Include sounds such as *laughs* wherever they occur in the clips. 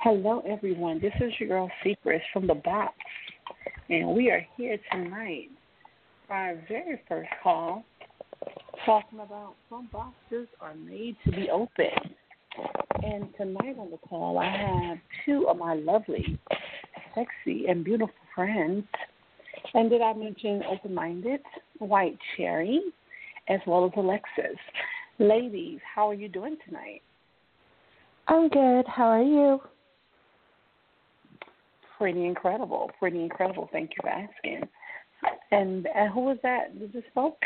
Hello, everyone. This is your girl Secrets from the box, and we are here tonight for our very first call, talking about some boxes are made to be open. And tonight on the call, I have two of my lovely, sexy, and beautiful friends. And did I mention open minded, White Cherry, as well as Alexis? Ladies, how are you doing tonight? I'm good. How are you? Pretty incredible. Pretty incredible. Thank you for asking. And, and who was that that just spoke?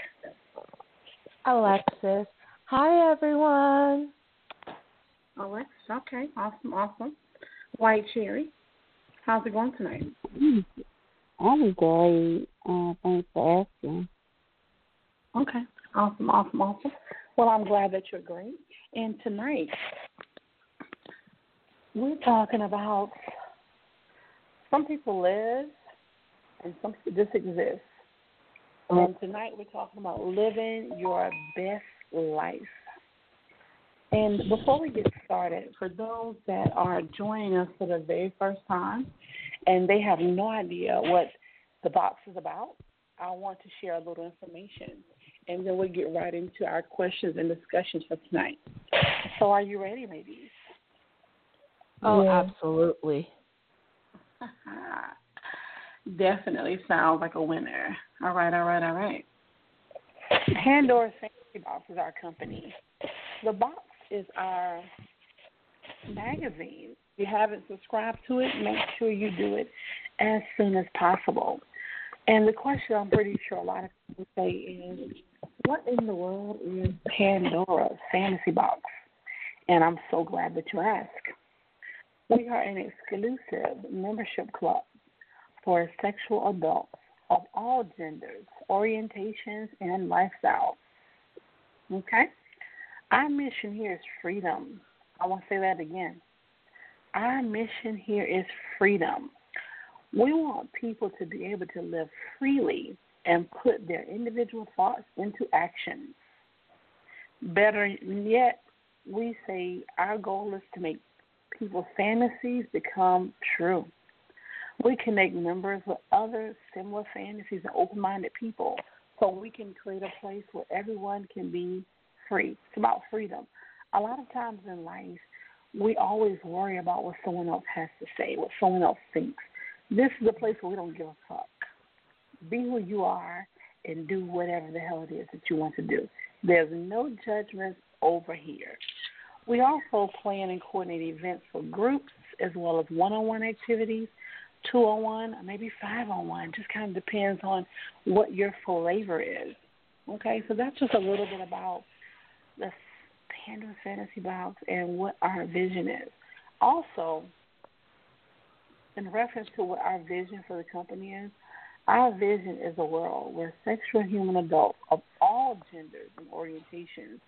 Alexis. Hi, everyone. Alexis. Okay. Awesome. Awesome. White Cherry. How's it going tonight? I'm great. Uh, thanks for asking. Okay. Awesome. Awesome. Awesome. Well, I'm glad that you're great. And tonight, we're talking about some people live and some people just exist. Mm-hmm. And tonight we're talking about living your best life. And before we get started, for those that are joining us for the very first time and they have no idea what the box is about, I want to share a little information. And then we'll get right into our questions and discussions for tonight. So, are you ready, ladies? Oh, yeah. absolutely. *laughs* Definitely sounds like a winner. All right, all right, all right. Pandora Fantasy Box is our company. The box is our magazine. If you haven't subscribed to it, make sure you do it as soon as possible. And the question I'm pretty sure a lot of people say is, what in the world is Pandora's Fantasy Box? And I'm so glad that you asked. We are an exclusive membership club for sexual adults of all genders, orientations, and lifestyles. Okay? Our mission here is freedom. I want to say that again. Our mission here is freedom. We want people to be able to live freely and put their individual thoughts into action. Better yet, we say our goal is to make people's fantasies become true. We connect members with other similar fantasies and open minded people so we can create a place where everyone can be free. It's about freedom. A lot of times in life, we always worry about what someone else has to say, what someone else thinks. This is a place where we don't give a fuck. Be who you are and do whatever the hell it is that you want to do. There's no judgments over here. We also plan and coordinate events for groups as well as one on one activities, two on one, maybe five on one. Just kind of depends on what your flavor is. Okay, so that's just a little bit about the Pandora's Fantasy Box and what our vision is. Also, in reference to what our vision for the company is, our vision is a world where sexual human adults of all genders and orientations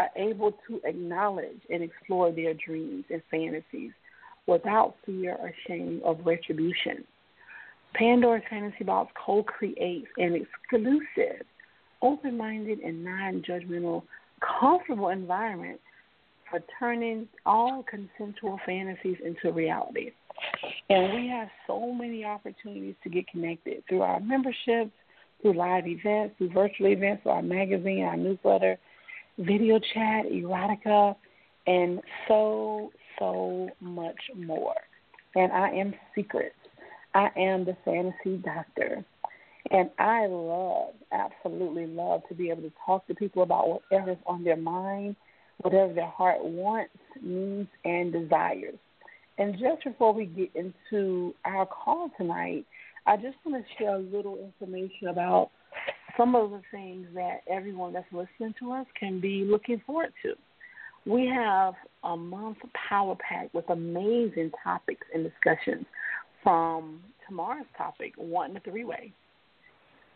are able to acknowledge and explore their dreams and fantasies without fear or shame of retribution. Pandora's Fantasy Box co creates an exclusive, open minded, and non judgmental, comfortable environment for turning all consensual fantasies into reality. And we have so many opportunities to get connected through our memberships, through live events, through virtual events, through our magazine, our newsletter, video chat, erotica, and so, so much more. And I am Secrets. I am the fantasy doctor. And I love, absolutely love to be able to talk to people about whatever's on their mind, whatever their heart wants, needs, and desires. And just before we get into our call tonight, I just want to share a little information about some of the things that everyone that's listening to us can be looking forward to. We have a month power pack with amazing topics and discussions from tomorrow's topic, one to three way.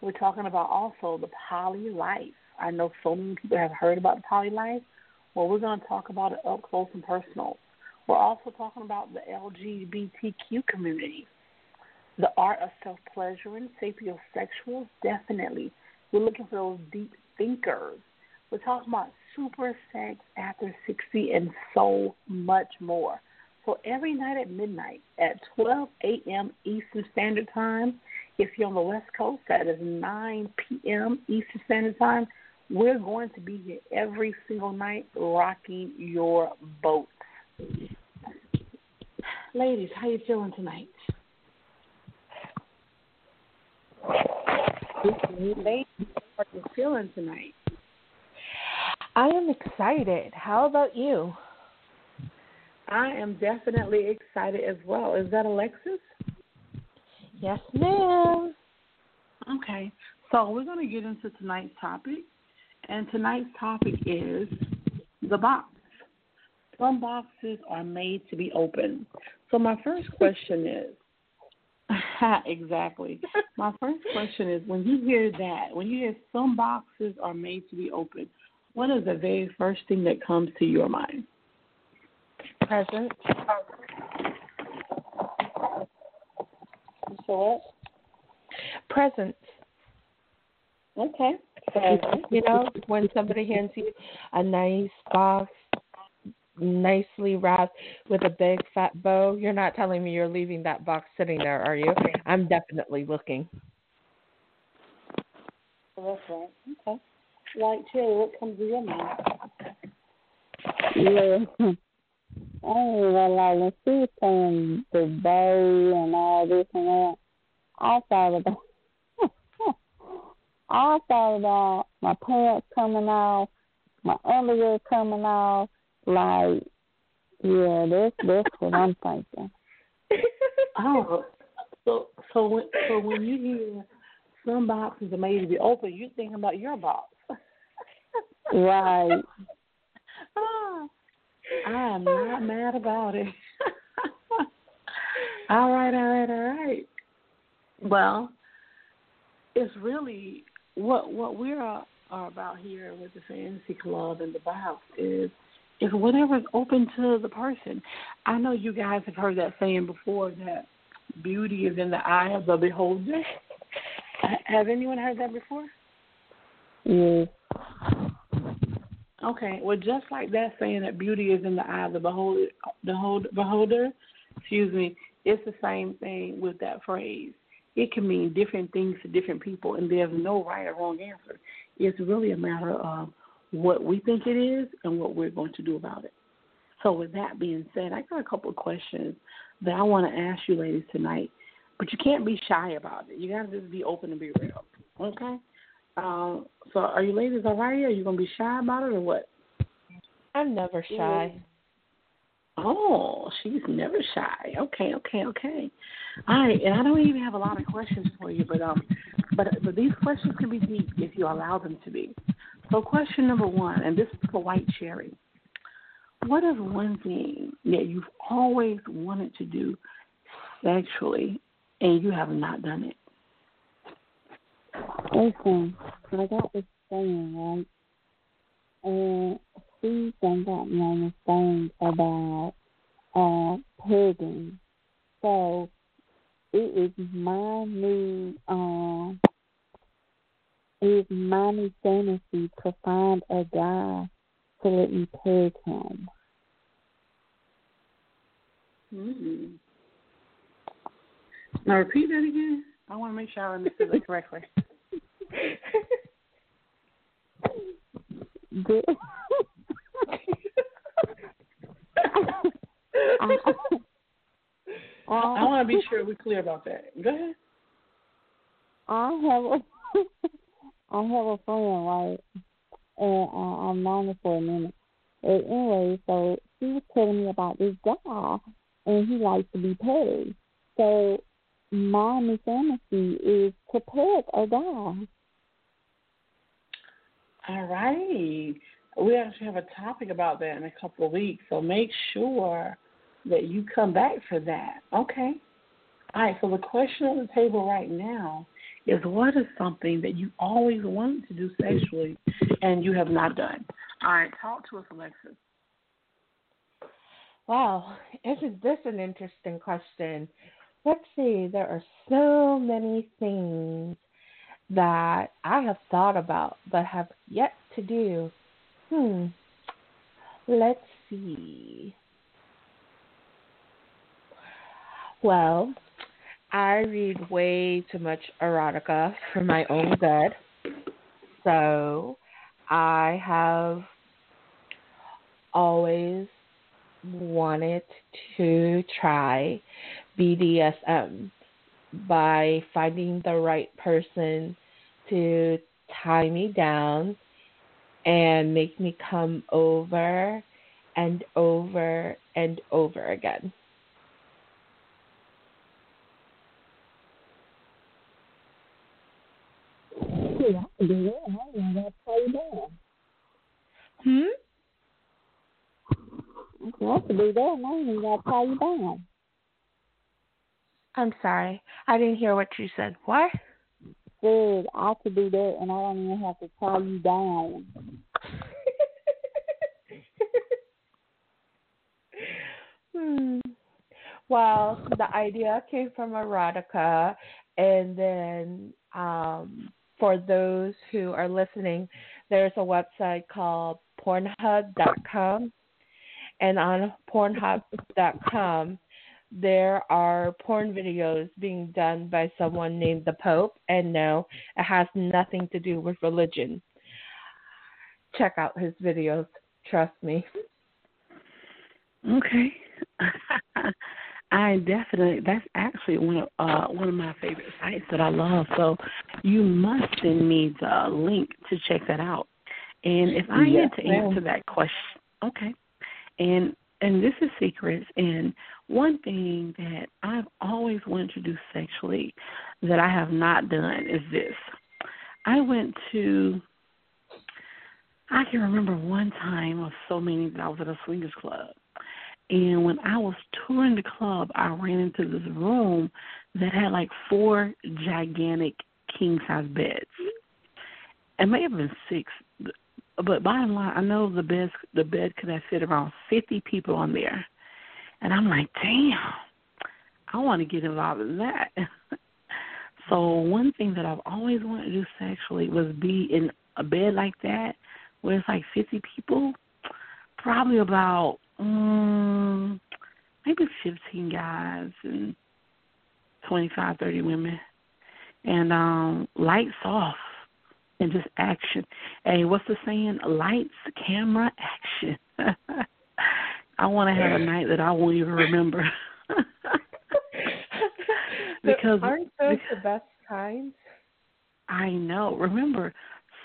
We're talking about also the poly life. I know so many people have heard about the poly life. Well, we're going to talk about it up close and personal. We're also talking about the LGBTQ community, the art of self pleasure pleasuring, sapiosexuals, definitely. We're looking for those deep thinkers. We're talking about super sex after 60 and so much more. So every night at midnight at 12 a.m. Eastern Standard Time, if you're on the West Coast, that is 9 p.m. Eastern Standard Time. We're going to be here every single night rocking your boat. Ladies, how you feeling tonight? Ladies, how you feeling tonight? I am excited. How about you? I am definitely excited as well. Is that Alexis? Yes, ma'am. Okay. So we're going to get into tonight's topic. And tonight's topic is the box. Some boxes are made to be open. So my first question is *laughs* exactly. My first question is when you hear that, when you hear some boxes are made to be open, what is the very first thing that comes to your mind? Present. So Presents. Okay. You know, when somebody hands you a nice box, nicely wrapped with a big fat bow, you're not telling me you're leaving that box sitting there, are you? I'm definitely looking. That's right. Okay. White cherry, what comes to your mind? Yeah. *laughs* Oh, I ain't gonna lie, when she was saying the bow and all this and that, I thought about *laughs* I thought about my pants coming off, my underwear coming off, like yeah, that's that's what I'm thinking. *laughs* Oh, so so when so when you hear some boxes are made to be open, you're thinking about your box. Right. *laughs* Ah, I am not mad about it. *laughs* all right, all right, all right. Well, it's really what what we're are about here with the fantasy club and the box is is whatever's open to the person. I know you guys have heard that saying before that beauty is in the eye of the beholder. *laughs* Have anyone heard that before? Yeah. Okay, well, just like that saying that beauty is in the eye of the beholder, the hold, beholder, excuse me, it's the same thing with that phrase. It can mean different things to different people, and there's no right or wrong answer. It's really a matter of what we think it is and what we're going to do about it. So, with that being said, I got a couple of questions that I want to ask you ladies tonight, but you can't be shy about it. You got to just be open and be real. Okay? Um, so, are you ladies all right? Are you going to be shy about it or what? I'm never shy. Oh, she's never shy. Okay, okay, okay. All right, and I don't even have a lot of questions for you, but um, but but these questions can be deep if you allow them to be. So, question number one, and this is for White Cherry. What is one thing that you've always wanted to do sexually and you have not done it? Listen, I got this thing, right? And she done got me on this thing about uh pegging. So it is my new um it is my fantasy to find a guy to let me peg him. Mm-hmm. Now repeat that again. I want to make sure I understood that correctly. Good. *laughs* I, I want to be sure we're clear about that. Go ahead. I have a I have a friend, right? And uh, I've known her for a minute. And anyway, so she was telling me about this guy, and he likes to be pegged. So my fantasy is to peg a guy. All right. We actually have a topic about that in a couple of weeks, so make sure that you come back for that. Okay. All right, so the question on the table right now is what is something that you always wanted to do sexually and you have not done? All right, talk to us, Alexis. Wow, isn't this an interesting question? Let's see, there are so many things that I have thought about but have yet to do. Hmm. Let's see. Well, I read way too much erotica for my own good. So I have always wanted to try BDSM by finding the right person to tie me down and make me come over and over and over again. Yeah, I can do that. I ain't got to tie you down. Hmm? I can do that. And I ain't even got to tie you down. I'm sorry. I didn't hear what you said. What? Said I could do that, and I don't even have to tie you down. hmm. *laughs* Well, the idea came from erotica, and then um, for those who are listening, there's a website called Pornhub.com, and on Pornhub.com there are porn videos being done by someone named the Pope, and no, it has nothing to do with religion. Check out his videos, trust me. Okay. *laughs* I definitely that's actually one of uh one of my favorite sites that I love. So you must send me the link to check that out. And if I yes, had to answer that question okay. And and this is secrets and one thing that I've always wanted to do sexually that I have not done is this. I went to I can remember one time of so many that I was at a swingers club. And when I was touring the club, I ran into this room that had like four gigantic king size beds. It may have been six, but bottom line, I know the bed the bed could have fit around fifty people on there. And I'm like, damn, I want to get involved in that. *laughs* so one thing that I've always wanted to do sexually was be in a bed like that where it's like 50 people, probably about um, maybe 15 guys and 25, 30 women, and um, lights off and just action. Hey, what's the saying? Lights, camera, action. *laughs* I want to have a night that I won't even remember. *laughs* because aren't those the best kinds? I know. Remember,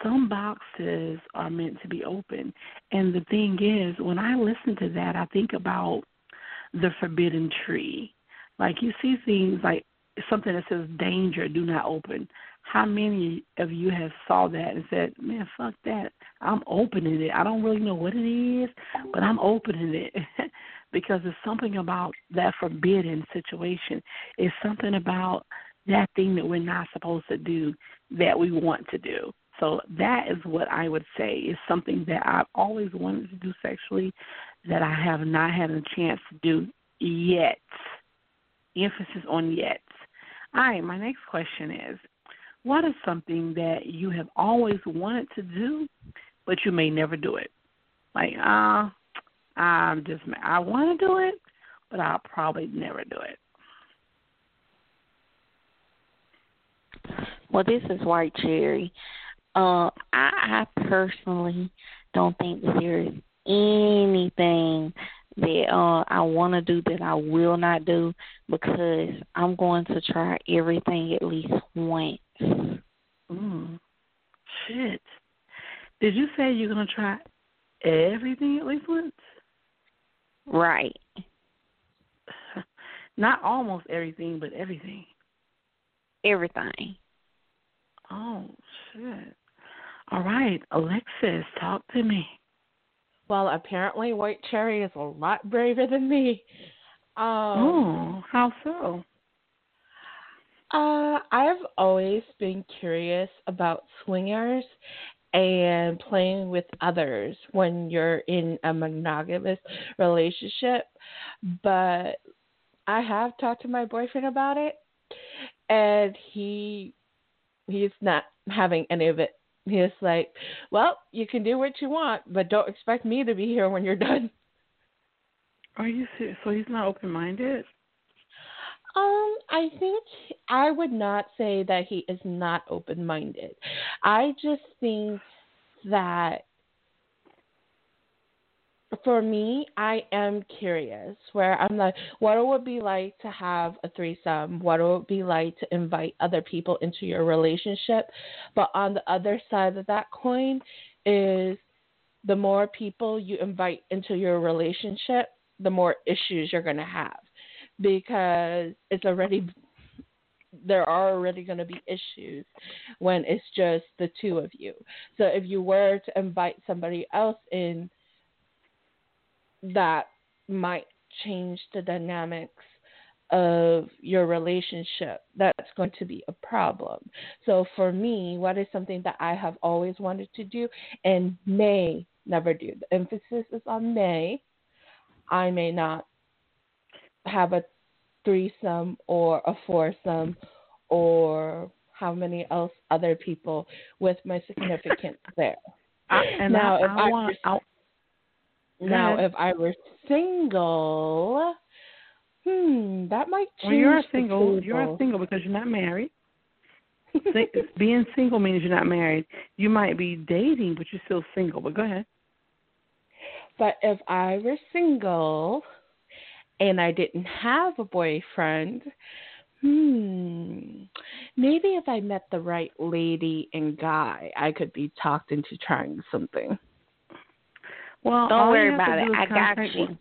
some boxes are meant to be open, and the thing is, when I listen to that, I think about the forbidden tree. Like you see things like something that says "danger, do not open." How many of you have saw that and said, "Man, fuck that! I'm opening it. I don't really know what it is, but I'm opening it." *laughs* because it's something about that forbidden situation. It's something about that thing that we're not supposed to do that we want to do. So that is what I would say is something that I've always wanted to do sexually that I have not had a chance to do yet. Emphasis on yet. All right, my next question is what is something that you have always wanted to do but you may never do it? Like, uh, I'm just I want to do it, but I'll probably never do it. Well, this is White Cherry. Uh, I, I personally don't think that there is anything that uh I want to do that I will not do because I'm going to try everything at least once. Mm. Shit. Did you say you're gonna try everything at least once? Right. *laughs* Not almost everything, but everything. Everything. Oh shit. All right, Alexis, talk to me. Well, apparently White Cherry is a lot braver than me. Um, oh, how so? Uh, I've always been curious about swingers and playing with others when you're in a monogamous relationship. But I have talked to my boyfriend about it, and he he's not having any of it. He's like, "Well, you can do what you want, but don't expect me to be here when you're done." Are you serious? So he's not open minded? Um, I think I would not say that he is not open minded. I just think that for me, I am curious where I'm like, what it would be like to have a threesome, what it would be like to invite other people into your relationship. But on the other side of that coin is the more people you invite into your relationship, the more issues you're going to have because it's already there are already going to be issues when it's just the two of you. So if you were to invite somebody else in that might change the dynamics of your relationship, that's going to be a problem. So for me, what is something that I have always wanted to do and may never do? The emphasis is on may. I may not have a threesome or a foursome or how many else other people with my significant *laughs* there. I, and now, I, I, I want, now if I were single, hmm, that might change. Well, you're a single. You're single because you're not married. *laughs* Being single means you're not married. You might be dating, but you're still single. But go ahead. But if I were single and I didn't have a boyfriend, hmm, maybe if I met the right lady and guy, I could be talked into trying something. Well, Don't worry you have to about it. I got you.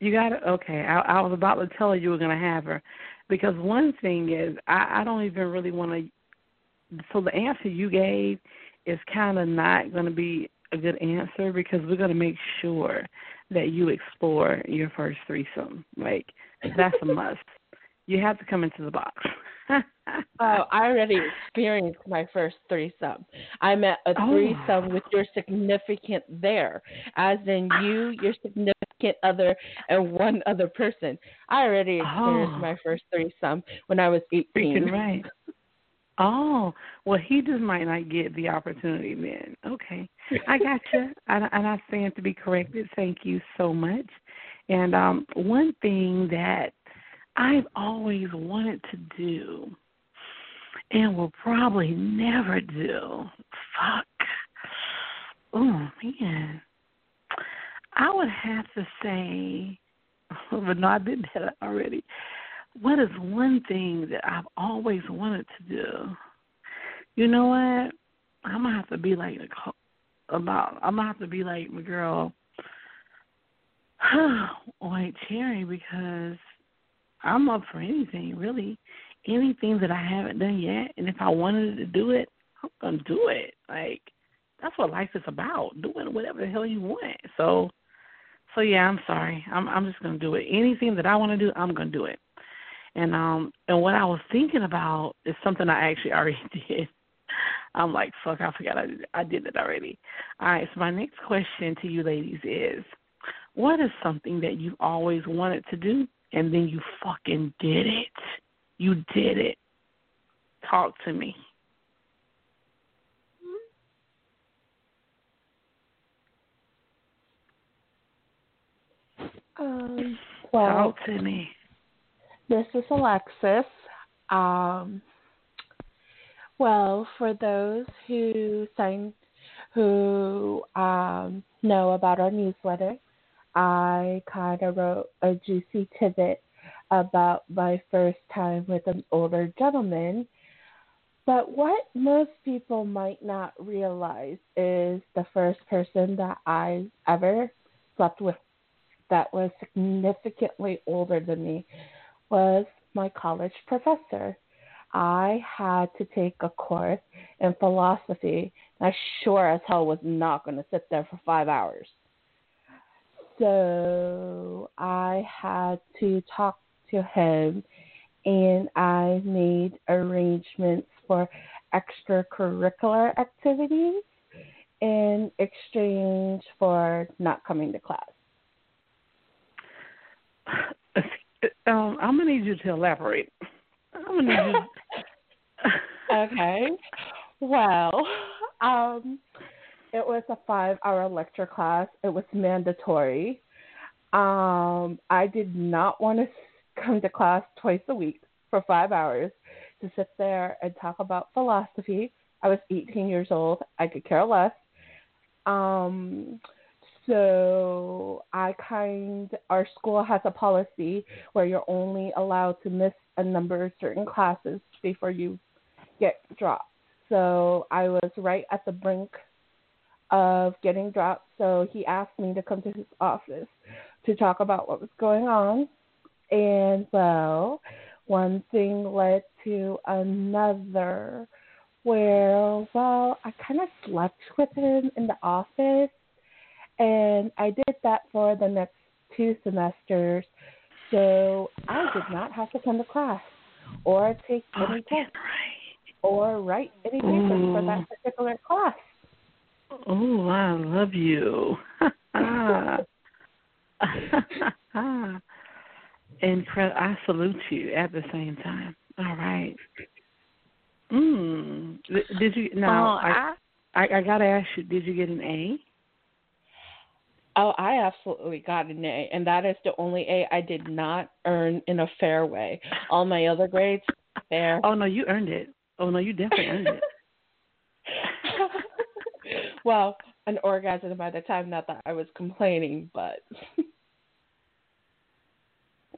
You got it. Okay, I, I was about to tell her you were going to have her, because one thing is I, I don't even really want to. So the answer you gave is kind of not going to be a good answer because we're going to make sure that you explore your first threesome. Like that's a must. You have to come into the box. *laughs* Oh, I already experienced my first threesome. I met a Oh. threesome with your significant there, as in you, your significant other, and one other person. I already experienced Oh. my first threesome when I was 18. Right. Oh, well, he just might not get the opportunity then. Okay, I got you, and, and I stand to be corrected. Thank you so much. And um, one thing that I've always wanted to do, and will probably never do, fuck. Oh man, I would have to say, *laughs* but no, I did that already what is one thing that I've always wanted to do? You know what? I'm gonna have to be like about. I'm gonna have to be like my girl, *sighs* White Cherry, because I'm up for anything really. Anything that I haven't done yet, and if I wanted to do it, I'm gonna do it. Like that's what life is about, doing whatever the hell you want. So, so yeah, I'm sorry. I'm I'm just gonna do it. Anything that I want to do, I'm gonna do it. And um and what I was thinking about is something I actually *laughs* already did. I'm like, fuck, I forgot I did, I did it already. All right, so my next question to you ladies is what is something that you've always wanted to do and then you fucking did it? You did it. Talk to me. Um, well, Talk to me. this is Alexis. Um, well, for those who sign, who um, know about our newsletter, I kind of wrote a juicy tidbit about my first time with an older gentleman. But what most people might not realize is the first person that I ever slept with that was significantly older than me was my college professor. I had to take a course in philosophy. And I sure as hell was not going to sit there for five hours. So I had to talk to him and I made arrangements for extracurricular activities in exchange for not coming to class. *sighs* Um, I'm gonna need you to elaborate. I'm gonna need you. *laughs* *laughs* okay. Well, um, it was a five hour lecture class. It was mandatory. Um, I did not want to *laughs* come to class twice a week. for five hours to sit there and talk about philosophy. I was 18 years old. I could care less. Um, so I kind our school has a policy where you're only allowed to miss a number of certain classes before you get dropped. So I was right at the brink of getting dropped. So he asked me to come to his office to talk about what was going on. And so one thing led to another where, well, I kind of slept with him in the office. And I did that for the next two semesters. So I did not have to come to class or take oh, any tests right. or write any papers Ooh. for that mm. particular class. Oh, I love you. Incredible. I salute you at the same time. All right. Mm. Did you now? Uh, I, I I gotta ask you. Did you get an A? Oh, I absolutely got an A, and that is the only A I did not earn in a fair way. All my other grades, fair. Oh no, you earned it. Oh no, you definitely earned it. Well, an orgasm by the time, not that I was complaining, but. *laughs*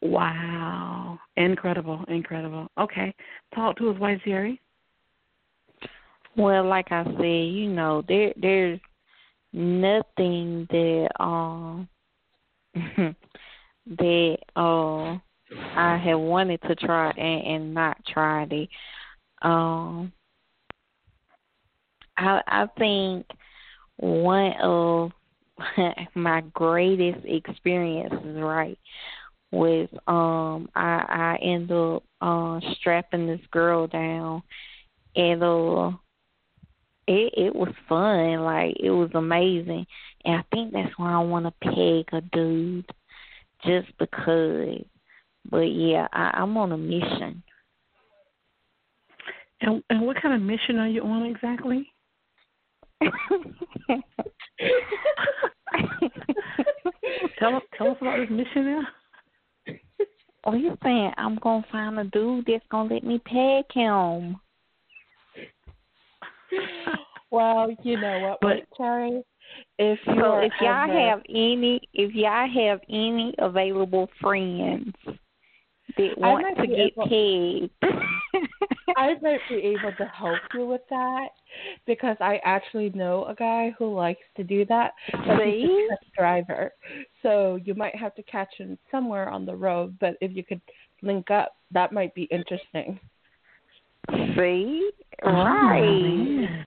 wow, incredible, incredible. Okay, talk to us, White Cherry. Well, like I said, you know, there there's nothing that um *laughs* that uh I have wanted to try and, and not tried it. Um I I think one of *laughs* my greatest experiences, right, was um I I ended up uh strapping this girl down and uh it it was fun, like it was amazing. And I think that's why I wanna peg a dude just because. But yeah, I, I'm on a mission. And and what kind of mission are you on exactly? *laughs* tell us tell us about this mission now. Oh, you saying I'm gonna find a dude that's gonna let me peg him? well, you know what, but Terry, if you so if y'all have any, if y'all have any available friends that want to get able... pegged. *laughs* I might be able to help you with that because I actually know a guy who likes to do that. But he's a truck driver, so you might have to catch him somewhere on the road. But if you could link up, that might be interesting. See, right. *sighs*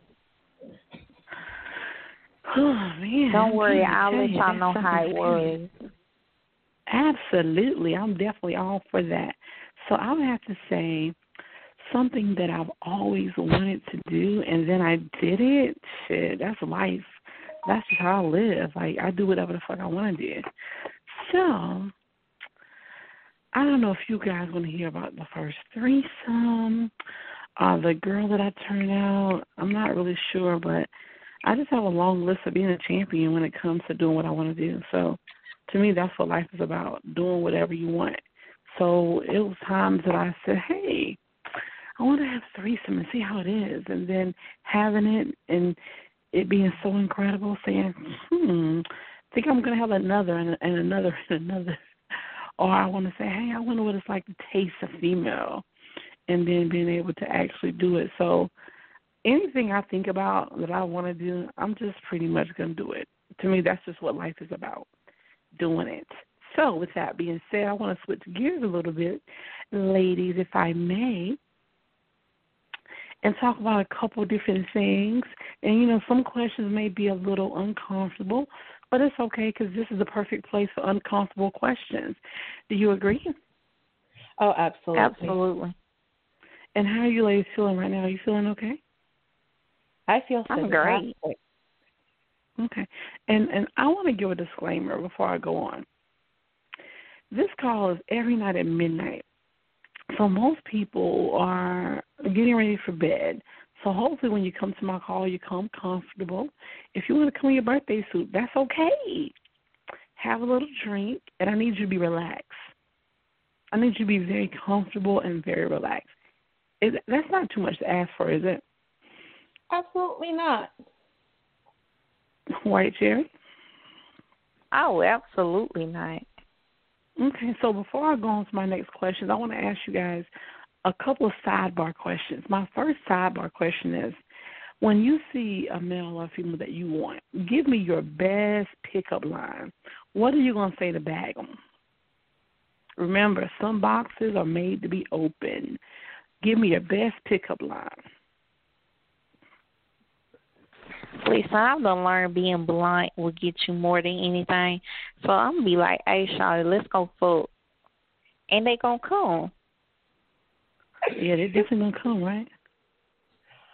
Oh man! Don't worry, I'll let y'all know how it was. Absolutely, I'm definitely all for that. So I would have to say something that I've always wanted to do, and then I did it. Shit, that's life. That's just how I live. Like I do whatever the fuck I want to do. So I don't know if you guys want to hear about the first threesome. Uh, the girl that I turned out, I'm not really sure, but I just have a long list of being a champion when it comes to doing what I want to do. So to me, that's what life is about, doing whatever you want. So it was times that I said, hey, I want to have a threesome and see how it is, and then having it and it being so incredible, saying, hmm, I think I'm going to have another and, and another *laughs* and another. Or I want to say, hey, I wonder what it's like to taste a female, and then being able to actually do it. So anything I think about that I want to do, I'm just pretty much going to do it. To me, that's just what life is about, doing it. So, with that being said, I want to switch gears a little bit, ladies, if I may and talk about a couple different things. And you know, some questions may be a little uncomfortable, but it's okay because this is the perfect place for uncomfortable questions. Do you agree? Oh, absolutely. Absolutely. And how are you ladies feeling right now? Are you feeling okay? I feel I'm great. Okay. And and I want to give a disclaimer before I go on. This call is every night at midnight. So most people are getting ready for bed. So hopefully when you come to my call, you come comfortable. If you want to come in your birthday suit, that's okay. Have a little drink, and I need you to be relaxed. I need you to be very comfortable and very relaxed. Is that's not too much to ask for, is it? Absolutely not. White cherry. Oh, absolutely not. Okay, so before I go on to my next questions, I want to ask you guys a couple of sidebar questions. My first sidebar question is when you see a male or female that you want, give me your best pickup line. What are you going to say to bag them? Remember, some boxes are made to be open. Give me your best pickup line. Listen, I've done learned being blunt will get you more than anything. So I'm gonna be like, hey, Charlie, let's go fuck. And they gonna come. Yeah, they definitely gonna come, right?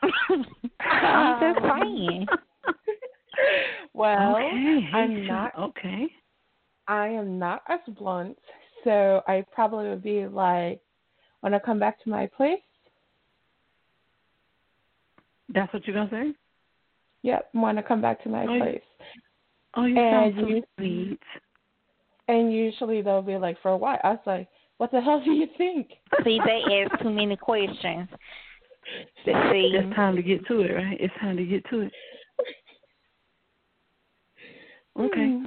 *laughs* I'm just saying. *laughs* well, okay. I'm not okay. I am not as blunt, so I probably would be like, when I come back to my place. That's what you're gonna say. Yep, want to come back to my Oh, place. Oh, you And sound so you- sweet. And usually they'll be like, for what? I was like, what the hell do you think? *laughs* See, they ask too many questions. *laughs* See, It's time to get to it, right? It's time to get to it. Okay. Mm.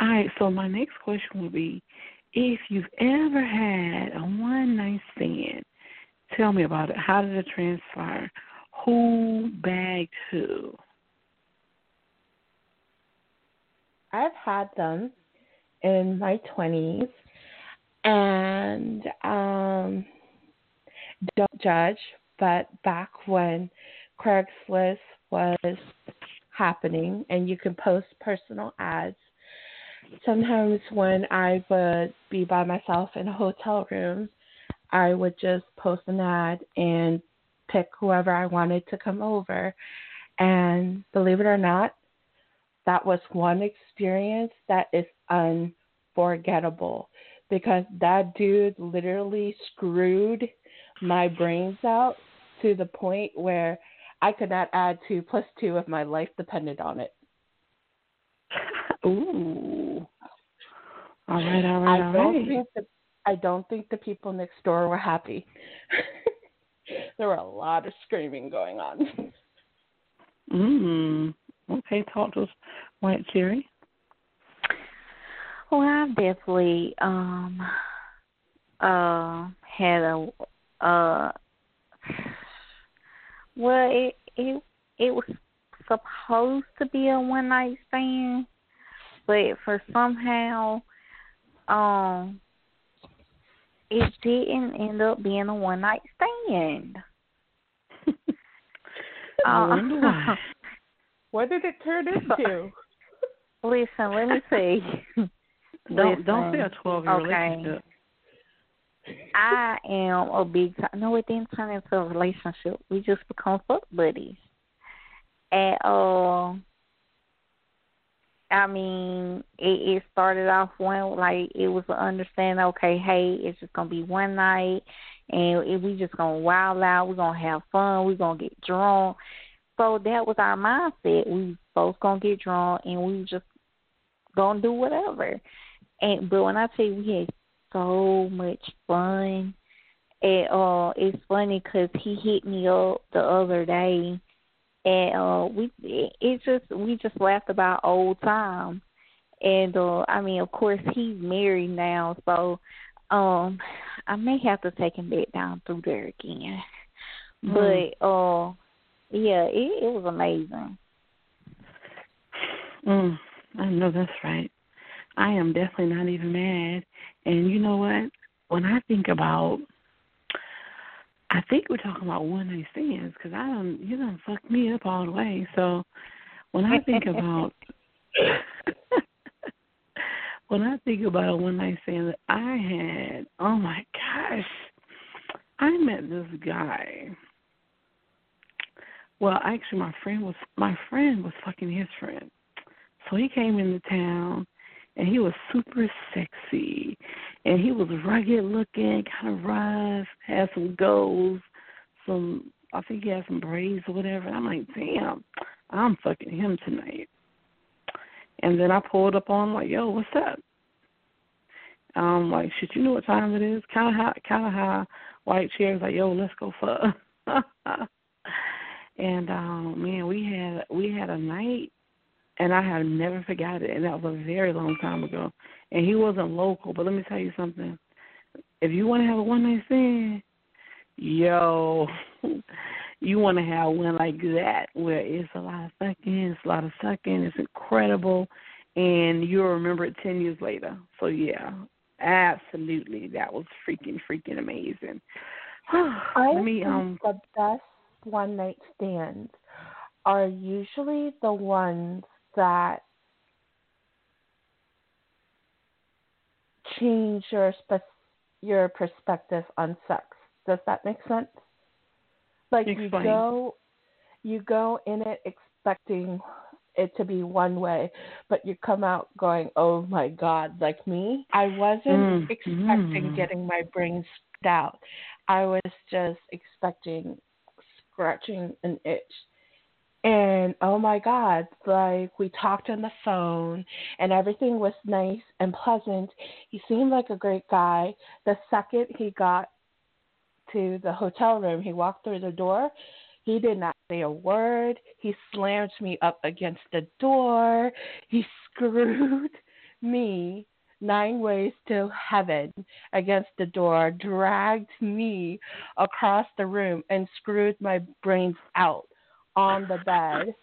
All right, so my next question would be if you've ever had a one night stand, tell me about it. How did it transpire? Who bagged who? I've had them in my twenties, and um, don't judge. But back when Craigslist was happening, and you can post personal ads, sometimes when I would be by myself in a hotel room, I would just post an ad and pick whoever I wanted to come over. And believe it or not, that was one experience that is unforgettable because that dude literally screwed my brains out to the point where I could not add two plus two if my life depended on it. Ooh. All right, all right, I don't right. think the I don't think the people next door were happy. *laughs* there were a lot of screaming going on. Mm. Okay, talk to us, White Cherry. Well, I've definitely um uh had a uh well it it it was supposed to be a one night stand but for somehow um it didn't end up being a one night stand. *laughs* I wonder why. *laughs* What did it turn into? *laughs* Listen, let me see. *laughs* Don't don't say a Listen, twelve year okay. relationship. I am a big time. No, it didn't turn into a relationship. We just become fuck buddies. And uh, I mean, it, it started off one like it was an understanding. Okay, hey, it's just gonna be one night, and it, we just gonna wild out. We're gonna have fun. We're gonna get drunk. So that was our mindset. We both gonna get drunk, and we just gonna do whatever. And but when I tell you we had so much fun. And uh, it's funny 'cause he hit me up the other day, and uh, we it, it just we just laughed about old times. And uh, I mean, of course, he's married now, so um, I may have to take him back down through there again. Mm. But uh, yeah, it, it was amazing. Mm, I know that's right. I am definitely not even mad. And you know what? When I think about, I think we're talking about one night stands because I don't, you don't fuck me up all the way. So when I think *laughs* about, *laughs* when I think about a one night stand that I had, oh my gosh, I met this guy. Well, actually, my friend was my friend was fucking his friend. So he came into town and he was super sexy and he was rugged looking, kind of rough, had some goals, some I think he had some braids or whatever. And I'm like, damn, I'm fucking him tonight. And then I pulled up on him like, yo, what's up? Um, like, shit, you know what time it is? Kind of how, kind of how white chairs like, yo, let's go fuck. *laughs* and um, man, we had we had a night, and I have never forgot it. And that was a very long time ago. And he wasn't local, but let me tell you something. If you want to have a one night stand, yo, *laughs* you want to have one like that where it's a lot of sucking, it's a lot of sucking, it's incredible, and you'll remember it ten years later. So yeah, absolutely, that was freaking freaking amazing. *sighs* I Let me um. the best one night stands are usually the ones that change your spe- your perspective on sex. Does that make sense? Like you go you go in it expecting it to be one way, but you come out going, "Oh my god, like me, I wasn't Mm, expecting mm. getting my brain spit out. I was just expecting scratching an itch. And oh my God, like we talked on the phone and everything was nice and pleasant. He seemed like a great guy. The second he got to the hotel room, he walked through the door. He did not say a word. He slammed me up against the door. He *laughs* screwed me nine ways to heaven against the door, dragged me across the room, and screwed my brains out on the bed,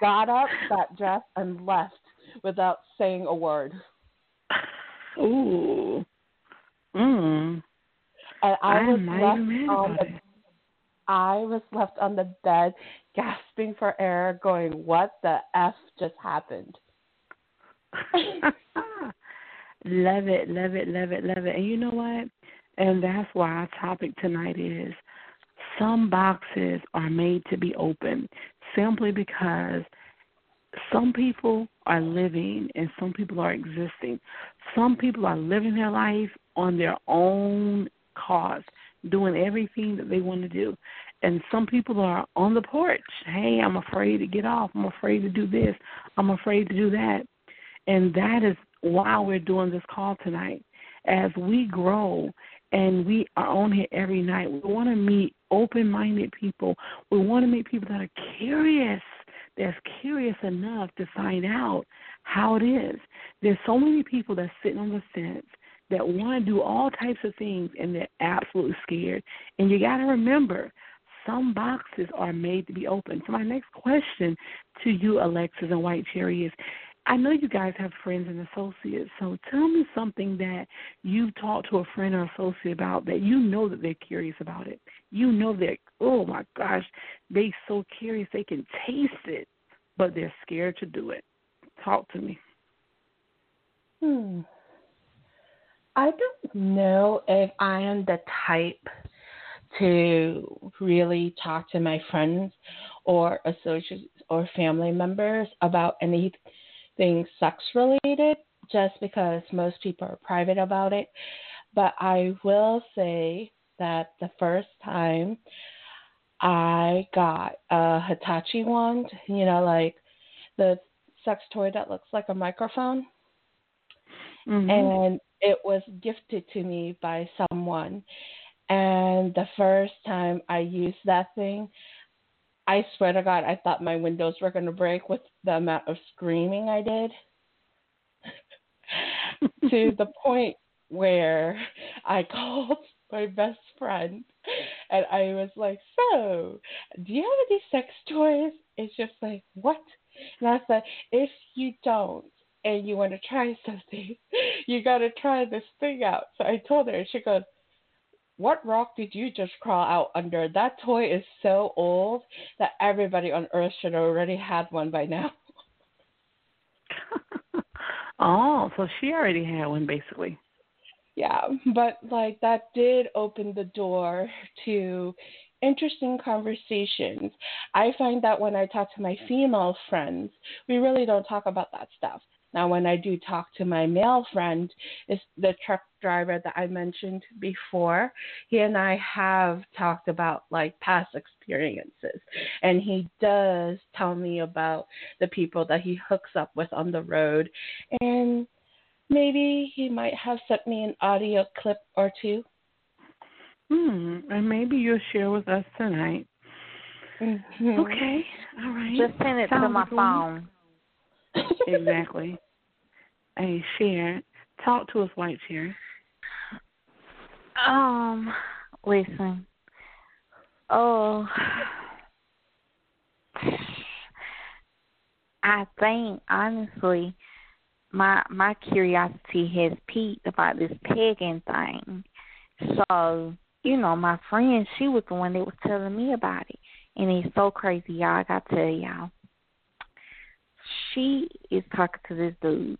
got up, got dressed, and left without saying a word. Ooh. Mm. And I I'm was left on the. I was left on the bed gasping for air, going, What the F just happened? *laughs* love it, love it, love it, love it. And you know what? And that's why our topic tonight is some boxes are made to be open simply because some people are living and some people are existing. Some people are living their life on their own cause, doing everything that they want to do. And some people are on the porch. Hey, I'm afraid to get off. I'm afraid to do this. I'm afraid to do that. And that is why we're doing this call tonight. As we grow and we are on here every night, we want to meet open minded people. We want to meet people that are curious, that's curious enough to find out how it is. There's so many people that's sitting on the fence that want to do all types of things and they're absolutely scared. And you got to remember, some boxes are made to be open. So my next question to you, Alexis and White Cherry, is I know you guys have friends and associates, so tell me something that you've talked to a friend or associate about that you know that they're curious about it. You know that oh my gosh, they so curious they can taste it, but they're scared to do it. Talk to me. Hmm. I don't know if I am the type to really talk to my friends or associates or family members about anything sex related just because most people are private about it. But I will say that the first time I got a Hitachi wand, you know, like the sex toy that looks like a microphone Mm-hmm. and it was gifted to me by someone. And the first time I used that thing, I swear to God, I thought my windows were going to break with the amount of screaming I did. *laughs* to the *laughs* point where I called my best friend and I was like, So, do you have any sex toys? It's just like, What? And I said, If you don't, and you want to try something, *laughs* you got to try this thing out. So I told her, and she goes, What rock did you just crawl out under? That toy is so old that everybody on Earth should have already had one by now. *laughs* oh, so she already had one basically. Yeah, but like that did open the door to interesting conversations. I find that when I talk to my female friends, we really don't talk about that stuff. Now, when I do talk to my male friend, is the truck driver that I mentioned before. He and I have talked about like past experiences, and he does tell me about the people that he hooks up with on the road, and maybe he might have sent me an audio clip or two. Hmm, and maybe you'll share with us tonight. Mm-hmm. Okay, all right. Just send it to my good. phone. exactly. Hey, share. Talk to us, White Cherry. Um, listen. Oh, I think honestly, my my curiosity has peaked about this pegging thing. So, you know, my friend, she was the one that was telling me about it, and it's so crazy, y'all. I got to tell y'all. She is talking to this dude,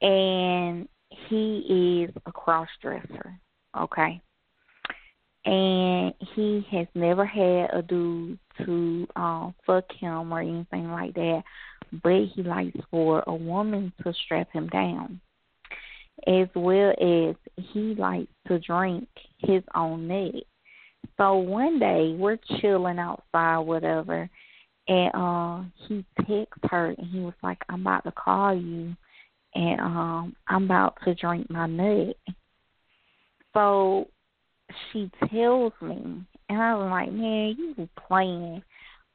and he is a cross dresser, okay? And he has never had a dude to um fuck him or anything like that, but he likes for a woman to strap him down. As well as he likes to drink his own nut. So one day we're chilling outside, whatever, and uh he texts her and he was like, I'm about to call you and um I'm about to drink my nut. So she tells me and I was like, Man, you was playing.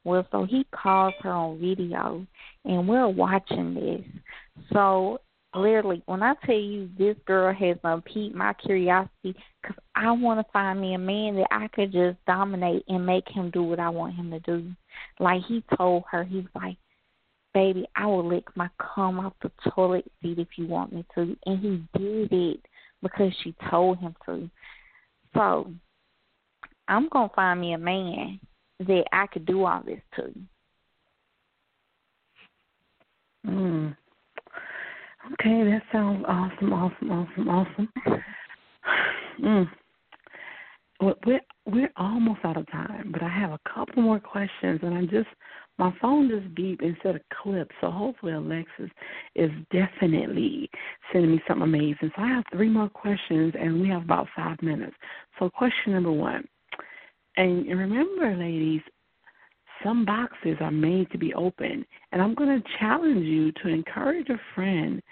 Well, so he calls her on video and we're watching this. So literally, when I tell you this girl has piqued my curiosity, because I want to find me a man that I could just dominate and make him do what I want him to do. Like he told her, he was like, "Baby, I will lick my cum off the toilet seat if you want me to," and he did it because she told him to. So I'm gonna find me a man that I could do all this to. Mm. Okay, that sounds awesome, awesome, awesome, awesome. *sighs* Mm. We're we're almost out of time, but I have a couple more questions, and I just my phone just beeped instead of clip, so hopefully Alexis is definitely sending me something amazing. So I have three more questions, and we have about five minutes. So question number one, and remember, ladies, some boxes are made to be open. And I'm going to challenge you to encourage a friend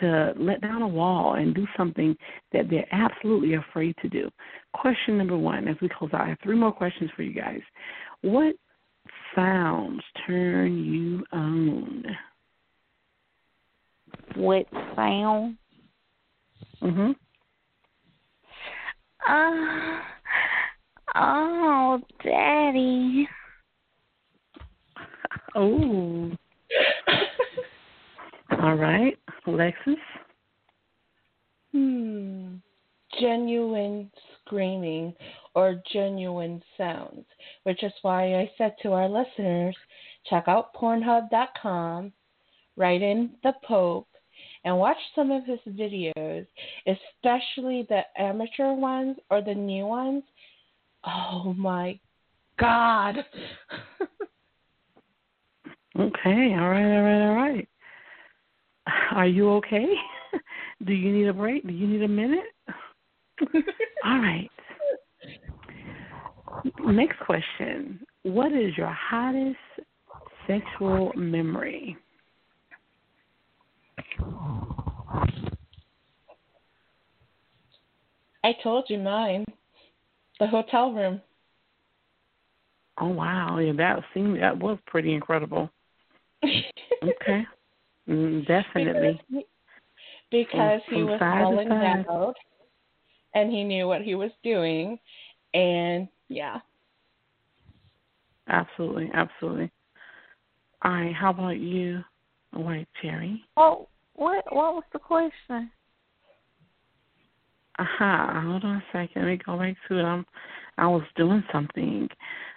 to let down a wall and do something that they're absolutely afraid to do. Question number one, as we close out, I have three more questions for you guys. What sounds turn you on? What sound? Mhm. Uh, oh, Daddy. *laughs* Oh. All right, Alexis. Hmm. Genuine screaming or genuine sounds, which is why I said to our listeners, check out Pornhub.com, write in the Pope, and watch some of his videos, especially the amateur ones or the new ones. Oh my God. *laughs* Okay, all right, all right, all right. Are you okay? *laughs* Do you need a break? Do you need a minute? All right. Next question. What is your hottest sexual memory? I told you mine. The hotel room. Oh wow, yeah, that seemed that was pretty incredible. Okay, *laughs* mm, definitely. Because, because he was side to calling side. out and he knew what he was doing and yeah. Absolutely, absolutely. All right, how about you, White Cherry? Oh, what? What was the question? Aha, hold on a second. Let me go back to it. I'm, I was doing something.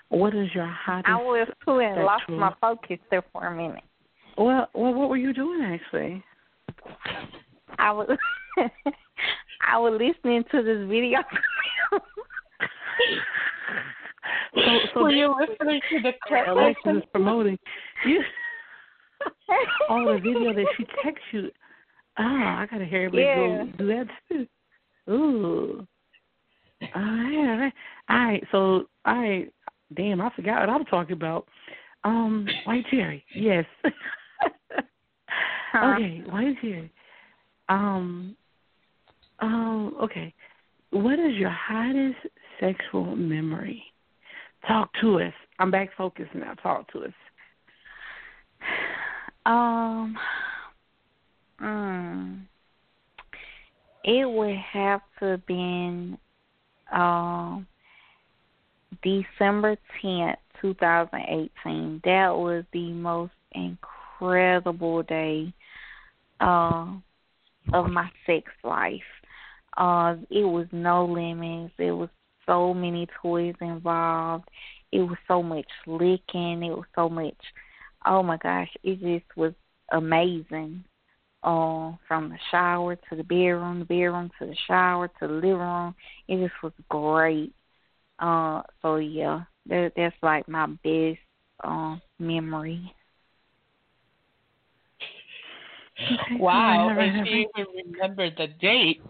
What is your hottest? I was too and lost my focus there for a minute. Well, well, what were you doing actually? I was *laughs* I was listening to this video. *laughs* So, so Were you listening to the clip? Alexis is promoting you. *laughs* oh, the video that she texts you. Oh, I gotta hear everybody Yeah. go do that too. Ooh. All right, all right. All right, so all right. Damn, I forgot what I was talking about. Um, White Cherry, yes. *laughs* Huh? Okay, White Cherry. Um. Um. Okay. What is your hottest sexual memory? Talk to us. I'm back focused now. Talk to us. *sighs* Um. Mm, it would have to have been um December tenth, two thousand eighteen. That was the most incredible day uh, of my sex life. Uh, it was no limits. It was so many toys involved. It was so much licking. It was so much. Oh my gosh! It just was amazing. Uh, from the shower to the bedroom, the bedroom to the shower to the living room. It just was great. Uh, so yeah, that that's like my best uh, memory. Wow, All right, all and right, she even remembered the date.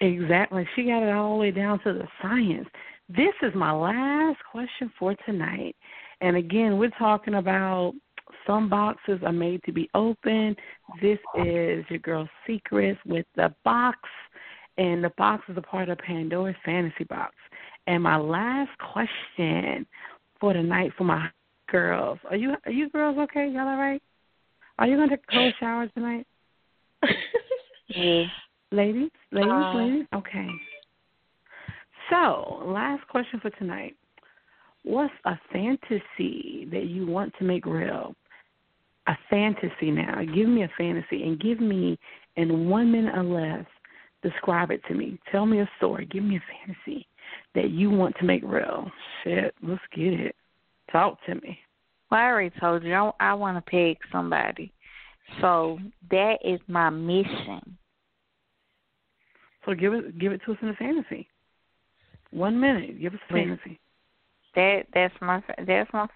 Exactly. She got it all the way down to the science. This is my last question for tonight. And again, we're talking about some boxes are made to be open. This is your girl's secrets with the box. And the box is a part of Pandora's fantasy box. And my last question for tonight for my girls. Are you are you girls okay? Y'all all right? Are you gonna take a cold shower tonight? *laughs* Yeah. Ladies, ladies, Uh, ladies. Okay. So, last question for tonight. What's a fantasy that you want to make real? A fantasy now. Give me a fantasy and give me in one minute or less. Describe it to me. Tell me a story. Give me a fantasy that you want to make real. Shit, let's get it. Talk to me. Well, I already told you I, I want to peg somebody, so that is my mission. So give it give it to us in a fantasy. One minute. Give us a fantasy. That that's my that's my.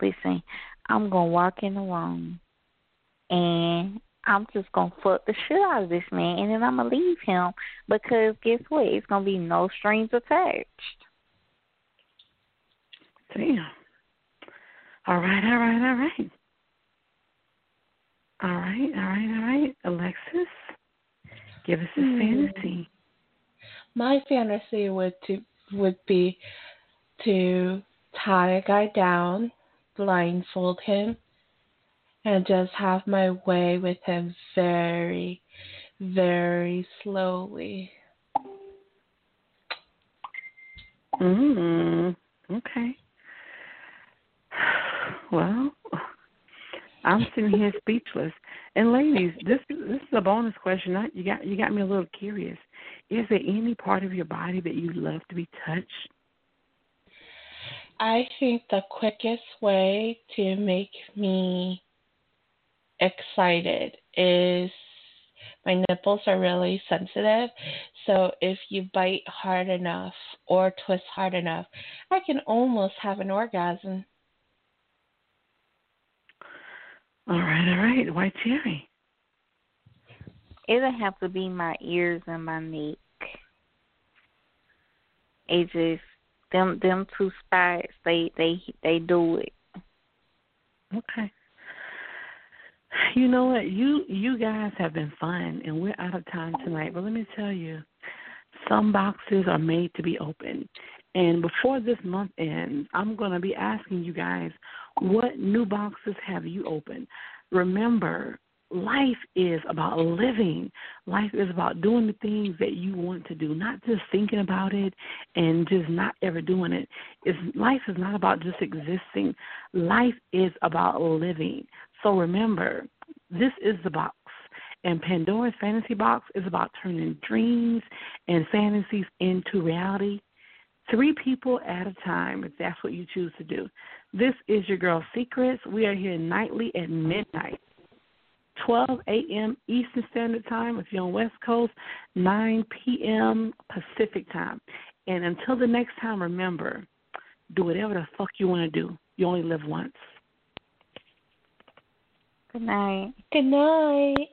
Listen, I'm gonna walk in the room, and I'm just gonna fuck the shit out of this man, and then I'm gonna leave him because guess what? It's gonna be no strings attached. Damn. All right, all right, all right. All right, all right, all right. Alexis, give us a Hmm. fantasy. My fantasy would to would be to tie a guy down, blindfold him, and just have my way with him very, very slowly. Mm, okay. *sighs* Well, I'm sitting here speechless. And ladies, this this is a bonus question. I, you got you got me a little curious. Is there any part of your body that you love to be touched? I think the quickest way to make me excited is my nipples are really sensitive. So if you bite hard enough or twist hard enough, I can almost have an orgasm. All right, all right. White cherry. It'll have to be my ears and my neck. It just them them two spots. They they they do it. Okay. You know what? You you guys have been fun, and we're out of time tonight. But let me tell you, some boxes are made to be opened. And before this month ends, I'm going to be asking you guys, what new boxes have you opened? Remember, life is about living. Life is about doing the things that you want to do, not just thinking about it and just not ever doing it. It's, life is not about just existing. Life is about living. So remember, this is the box. And Pandora's Fantasy Box is about turning dreams and fantasies into reality. Three people at a time, if that's what you choose to do. This is your girl Secrets. We are here nightly at midnight. 12 a.m. Eastern Standard Time if you're on West Coast, 9 p.m. Pacific Time. And until the next time, remember, do whatever the fuck you want to do. You only live once. Good night. Good night.